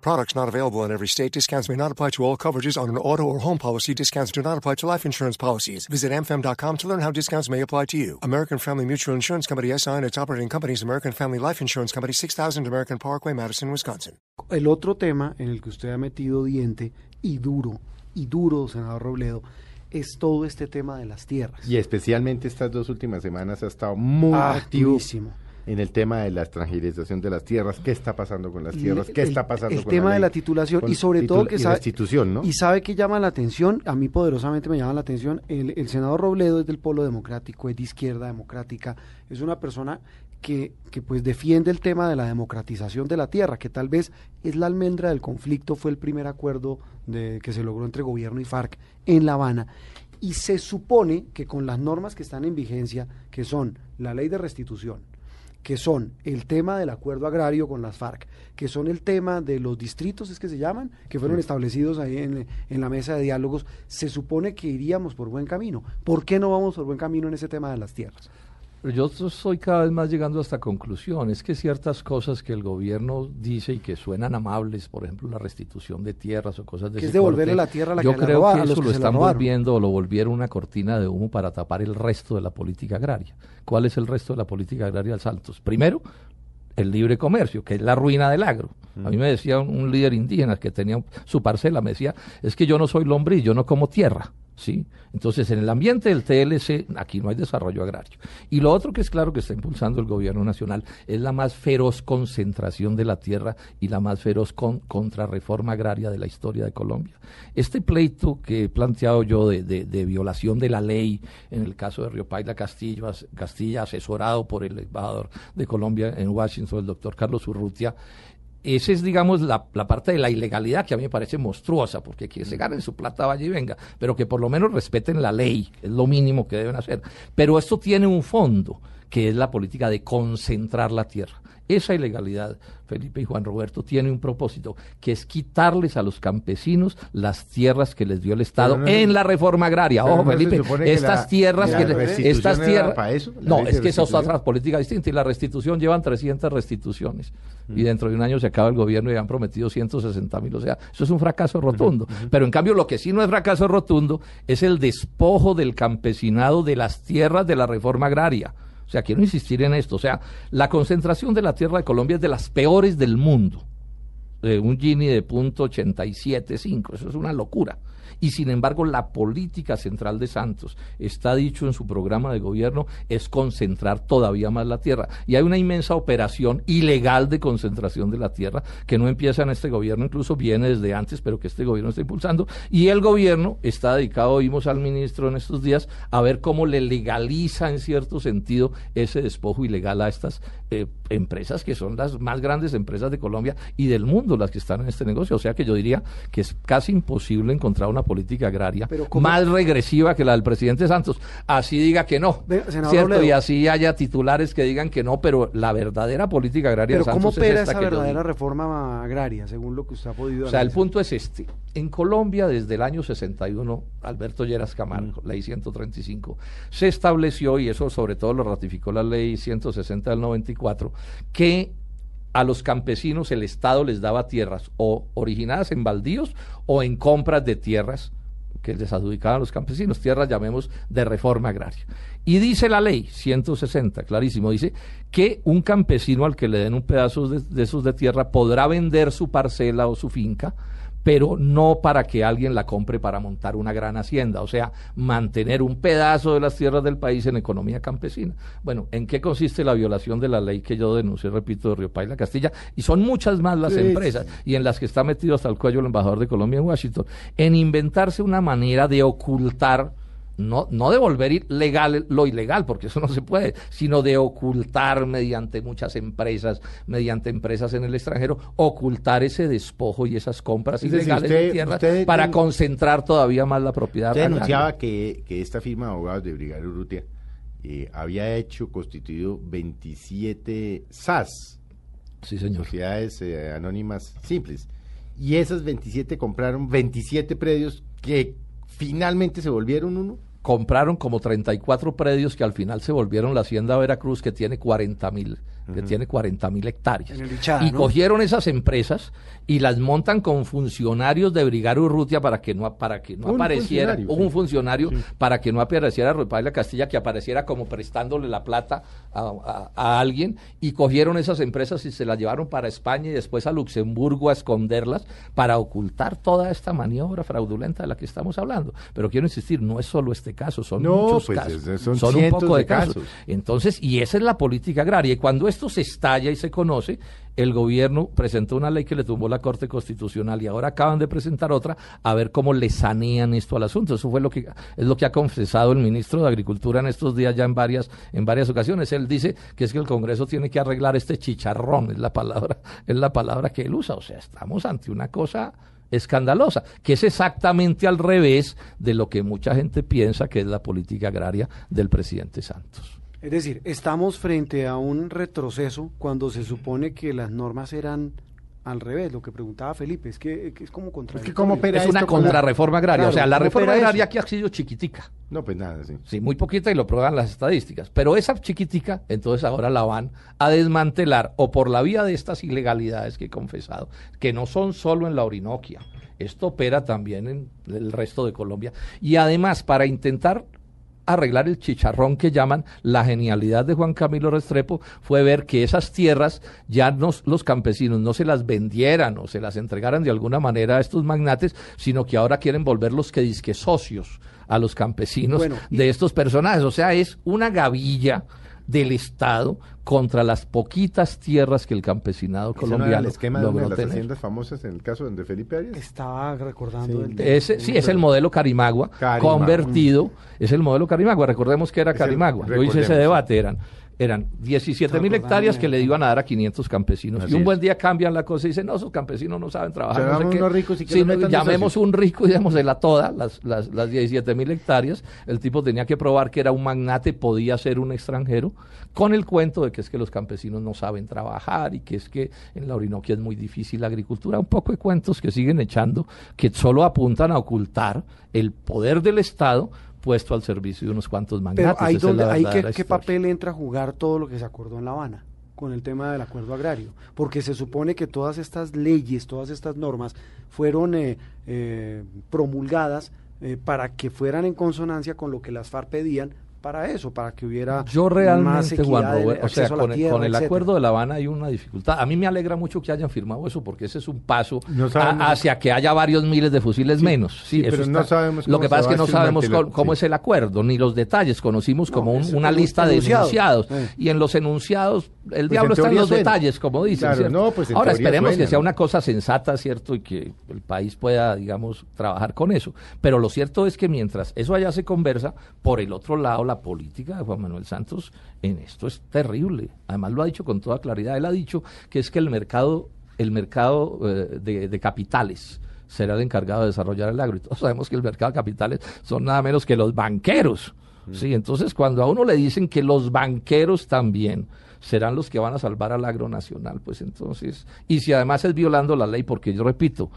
Products not available in every state. Discounts may not apply to all coverages on an auto or home policy. Discounts do not apply to life insurance policies. Visit amfam.com to learn how discounts may apply to you. American Family Mutual Insurance Company SI and its operating companies American Family Life Insurance Company 6000 American Parkway, Madison, Wisconsin. El otro tema en el que usted ha metido diente y duro, y duro, senador Robledo, es todo este tema de las tierras. Y especialmente estas dos últimas semanas ha estado muy Ah, activo activísimo. En el tema de la extranjerización de las tierras. ¿Qué está pasando con las tierras? ¿Qué El- está pasando el con tema la de la titulación y sobre todo que y sabe, restitución, ¿no? y sabe que llama la atención a mí poderosamente me llama la atención el, el senador Robledo es del polo democrático es de izquierda democrática es una persona que, que pues defiende el tema de la democratización de la tierra que tal vez es la almendra del conflicto fue el primer acuerdo de, que se logró entre gobierno y FARC en La Habana y se supone que con las normas que están en vigencia que son la ley de restitución que son el tema del acuerdo agrario con las FARC, que son el tema de los distritos, es que se llaman, que fueron establecidos ahí en, en la mesa de diálogos, se supone que iríamos por buen camino. ¿Por qué no vamos por buen camino en ese tema de las tierras? Pero yo soy cada vez más llegando a esta conclusión. Es que ciertas cosas que el gobierno dice y que suenan amables, por ejemplo, la restitución de tierras o cosas de Que es devolverle corte, la tierra a la yo que la creo roba- que eso que lo la están volviendo o lo volvieron una cortina de humo para tapar el resto de la política agraria. ¿Cuál es el resto de la política agraria de Santos? Primero, el libre comercio, que es la ruina del agro. A mí me decía un, un líder indígena que tenía su parcela, me decía, es que yo no soy lombriz, yo no como tierra. ¿Sí? Entonces, en el ambiente del TLC, aquí no hay desarrollo agrario. Y lo otro que es claro que está impulsando el gobierno nacional es la más feroz concentración de la tierra y la más feroz con, contrarreforma agraria de la historia de Colombia. Este pleito que he planteado yo de, de- de violación de la ley, en el caso de Río Paila Castillo, as- Castilla, asesorado por el embajador de Colombia en Washington, el doctor Carlos Urrutia, esa es, digamos, la, la parte de la ilegalidad que a mí me parece monstruosa, porque que se ganen su plata vaya y venga, pero que por lo menos respeten la ley, es lo mínimo que deben hacer. Pero esto tiene un fondo, que es la política de concentrar la tierra. Esa ilegalidad, Felipe y Juan Roberto, tiene un propósito, que es quitarles a los campesinos las tierras que les dio el Estado no en la reforma agraria. Ojo, no Felipe, estas la- tierras que estas tierras para eso, la no, es que esa es otra política distinta y la restitución llevan 300 restituciones y dentro de un año se acaba el gobierno y han prometido 160 mil, o sea, eso es un fracaso rotundo. Pero en cambio lo que sí no es fracaso rotundo es el despojo del campesinado de las tierras de la reforma agraria. O sea, quiero insistir en esto, o sea, la concentración de la tierra de Colombia es de las peores del mundo. Eh, un Gini de punto 87.5, eso es una locura. Y sin embargo, la política central de Santos, está dicho en su programa de gobierno, es concentrar todavía más la tierra. Y hay una inmensa operación ilegal de concentración de la tierra que no empieza en este gobierno, incluso viene desde antes, pero que este gobierno está impulsando. Y el gobierno está dedicado, oímos al ministro en estos días, a ver cómo le legaliza en cierto sentido ese despojo ilegal a estas eh, empresas que son las más grandes empresas de Colombia y del mundo las que están en este negocio. O sea que yo diría que es casi imposible encontrar una política agraria Pero ¿cómo- más regresiva que la del presidente Santos. Así diga que no, senador ¿cierto? Y así haya titulares que digan que no, pero la verdadera política agraria Pero de ¿cómo Santos opera es esta esa verdadera reforma agraria, según lo que usted ha podido O sea, el punto es este. En Colombia, desde el año 61, Alberto Lleras Camargo, ley 135, se estableció, y eso sobre todo lo ratificó la ley 160 del 94, que a los campesinos el Estado les daba tierras o originadas en baldíos o en compras de tierras que les adjudicaban a los campesinos, tierras llamemos de reforma agraria. Y dice la ley 160, clarísimo, dice que un campesino al que le den un pedazo de, de esos de tierra podrá vender su parcela o su finca, pero no para que alguien la compre para montar una gran hacienda, o sea, mantener un pedazo de las tierras del país en economía campesina. Bueno, ¿en qué consiste la violación de la ley que yo denuncié, repito, de Río Paila Castilla? Y son muchas más las Sí, empresas y en las que está metido hasta el cuello el embajador de Colombia en Washington, en inventarse una manera de ocultar no, no de volver ilegal lo ilegal, porque eso no se puede, sino de ocultar mediante muchas empresas, mediante empresas en el extranjero, ocultar ese despojo y esas compras Es decir, ilegales usted- de tierra usted para den- concentrar todavía más la propiedad. Usted agraria. denunciaba que, que esta firma de abogados de Brigada Urrutia eh, había hecho, constituido 27 SAS Sí, señor. Sociedades eh, anónimas simples. Y esas 27 compraron 27 predios que finalmente se volvieron uno. Compraron como 34 predios que al final se volvieron la Hacienda Veracruz, que tiene 40 mil que tiene 40 mil hectáreas. Y ¿no? cogieron esas empresas y las montan con funcionarios de Brigario Urrutia para que no, para que no Un apareciera funcionario, un sí. funcionario para que no apareciera Ropaila Castilla, que apareciera como prestándole la plata a, a- a alguien y cogieron esas empresas y se las llevaron para España y después a Luxemburgo a esconderlas para ocultar toda esta maniobra fraudulenta de la que estamos hablando. Pero quiero insistir, no es solo este caso, son No, muchos pues, casos, es- son son un poco de de casos. casos. Entonces, y esa es la política agraria. Y cuando esto se estalla y se conoce, el gobierno presentó una ley que le tumbó la Corte Constitucional y ahora acaban de presentar otra a ver cómo le sanean esto al asunto. Eso fue lo que es lo que ha confesado el ministro de Agricultura en estos días ya en varias en varias ocasiones. Él dice que es que el Congreso tiene que arreglar este chicharrón, es la palabra es la palabra que él usa. O sea, estamos ante una cosa escandalosa, que es exactamente al revés de lo que mucha gente piensa que es la política agraria del presidente Santos. Es decir, estamos frente a un retroceso cuando se supone que las normas eran al revés. Lo que preguntaba Felipe es que, que es como. ¿cómo opera Es una esto con la- contrarreforma agraria. Claro, o sea, la ¿cómo reforma agraria eso? aquí ha sido chiquitica. No, pues nada, sí. Sí, muy poquita y lo prueban las estadísticas. Pero esa chiquitica, entonces ahora la van a desmantelar o por la vía de estas ilegalidades que he confesado, que no son solo en la Orinoquia. Esto opera también en el resto de Colombia. Y además, para intentar arreglar el chicharrón que llaman la genialidad de Juan Camilo Restrepo fue ver que esas tierras ya no, los campesinos no se las vendieran o se las entregaran de alguna manera a estos magnates, sino que ahora quieren volverlos que disque socios a los campesinos Bueno, de estos personajes. O sea, es una gavilla del Estado contra las poquitas tierras que el campesinado ¿Ese no era colombiano el esquema de una logró de las tener. haciendas famosas en el caso de Felipe Arias? Estaba recordando Sí. el tema. Ese, sí, es el modelo Carimagua, Carimagua. convertido, es el modelo Carimagua, recordemos que era Es el- Carimagua, yo hice ese debate, eran, eran 17 mil hectáreas que le iban a dar a 500 campesinos, Así y un es. buen día cambian la cosa y dicen, no, esos campesinos no saben trabajar, no sé qué. unos ricos y que Sí, nos no, metan de llamemos un rico y démosela toda, las, las, las 17 mil hectáreas, el tipo tenía que probar que era un magnate, podía ser un extranjero, con el cuento de que es que los campesinos no saben trabajar y que es que en la Orinoquia es muy difícil la agricultura, un poco de cuentos que siguen echando, que solo apuntan a ocultar el poder del Estado puesto al servicio de unos cuantos Pero magnates. ahí Esa es donde, la ahí qué, papel entra a jugar todo lo que se acordó en La Habana con el tema del acuerdo agrario, porque se supone que todas estas leyes, todas estas normas fueron eh, eh, promulgadas eh, para que fueran en consonancia con lo que las FARC pedían para eso, para que hubiera Yo más realmente, equidad Juan Robert, o sea, con, el- tierra, con el etcétera. acuerdo de La Habana hay una dificultad. A mí me alegra mucho que hayan firmado eso, porque ese es un paso No a- hacia que haya varios miles de fusiles menos. Sí, sí, eso pero no sabemos Lo cómo que pasa es que no sabemos cómo, cómo sí. es el acuerdo, ni los detalles. Conocimos No, como un- una un lista de enunciado. enunciados. Eh. Y en los enunciados, el Pues diablo en está en los suena. detalles, como dicen. Claro, no, pues Ahora esperemos suena, que sea una cosa sensata, ¿cierto? Y que el país pueda, digamos, trabajar con eso. Pero lo cierto es que mientras eso allá se conversa, por el otro lado, la política de Juan Manuel Santos en esto es terrible. Además lo ha dicho con toda claridad. Él ha dicho que es que el mercado, el mercado eh, de, de capitales será el encargado de desarrollar el agro. Y todos sabemos que el mercado de capitales son nada menos que los banqueros. Sí, entonces cuando a uno le dicen que los banqueros también serán los que van a salvar al agro nacional, pues entonces, y si además es violando la ley, porque yo repito,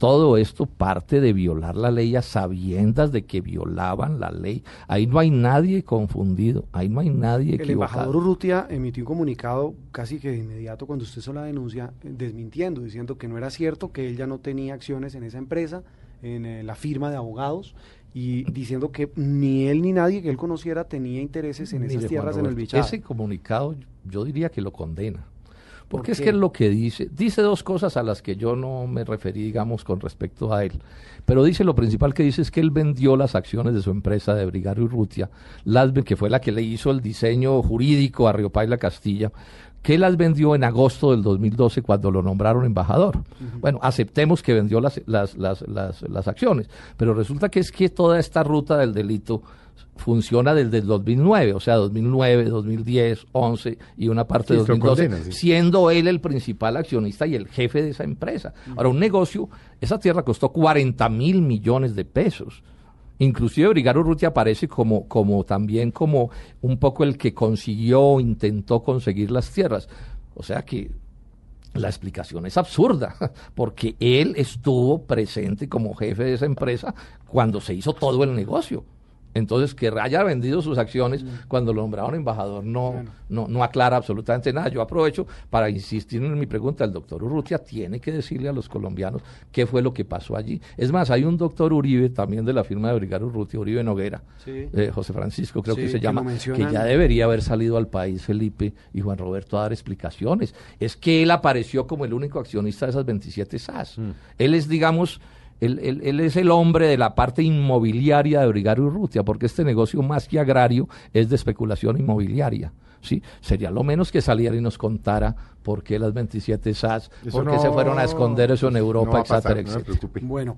todo esto parte de violar la ley a sabiendas de que violaban la ley. Ahí no hay nadie confundido, ahí no hay nadie El equivocado. embajador Urrutia emitió un comunicado casi que de inmediato cuando usted hizo la denuncia, eh, desmintiendo, diciendo que no era cierto, que él ya no tenía acciones en esa empresa, en eh, la firma de abogados, y diciendo que ni él ni nadie que él conociera tenía intereses en Mire, esas tierras en el Bichado. Ese comunicado yo diría que lo condena. ¿Por Porque es que lo que dice, dice dos cosas a las que yo no me referí, digamos, con respecto a él. Pero dice lo principal que dice es que él vendió las acciones de su empresa de Brigario Urrutia, que fue la que le hizo el diseño jurídico a Río Paila Castilla, que las vendió en agosto del 2012 cuando lo nombraron embajador. Bueno, aceptemos que vendió las, las, las, las, acciones, pero resulta que es que toda esta ruta del delito funciona desde el 2009, o sea, 2009, 2010, 11 y una parte de Sí, lo 2012, condena, sí. siendo él el principal accionista y el jefe de esa empresa. Ahora, un negocio, esa tierra costó 40 mil millones de pesos. Inclusive Brigario Urrutia aparece como, como también como un poco el que consiguió, intentó conseguir las tierras. O sea que la explicación es absurda, porque él estuvo presente como jefe de esa empresa cuando se hizo todo el negocio. Entonces, que haya vendido sus acciones cuando lo nombraron embajador no, no, no aclara absolutamente nada. Yo aprovecho para insistir en mi pregunta. El doctor Urrutia tiene que decirle a los colombianos qué fue lo que pasó allí. Es más, hay un doctor Uribe, también de la firma de Brigar Urrutia, Uribe Noguera, eh, José Francisco creo Sí, que se que llama, que ya debería haber salido al país Felipe y Juan Roberto a dar explicaciones. Es que él apareció como el único accionista de esas 27 SAS. Él es, digamos, él, él- él es el hombre de la parte inmobiliaria de Brigario Urrutia, porque este negocio más que agrario es de especulación inmobiliaria. ¿sí? Sería lo menos que saliera y nos contara por qué las 27 SAS, Eso por qué se fueron a esconder eso en Europa, pasar, etcétera, no etcétera. Bueno,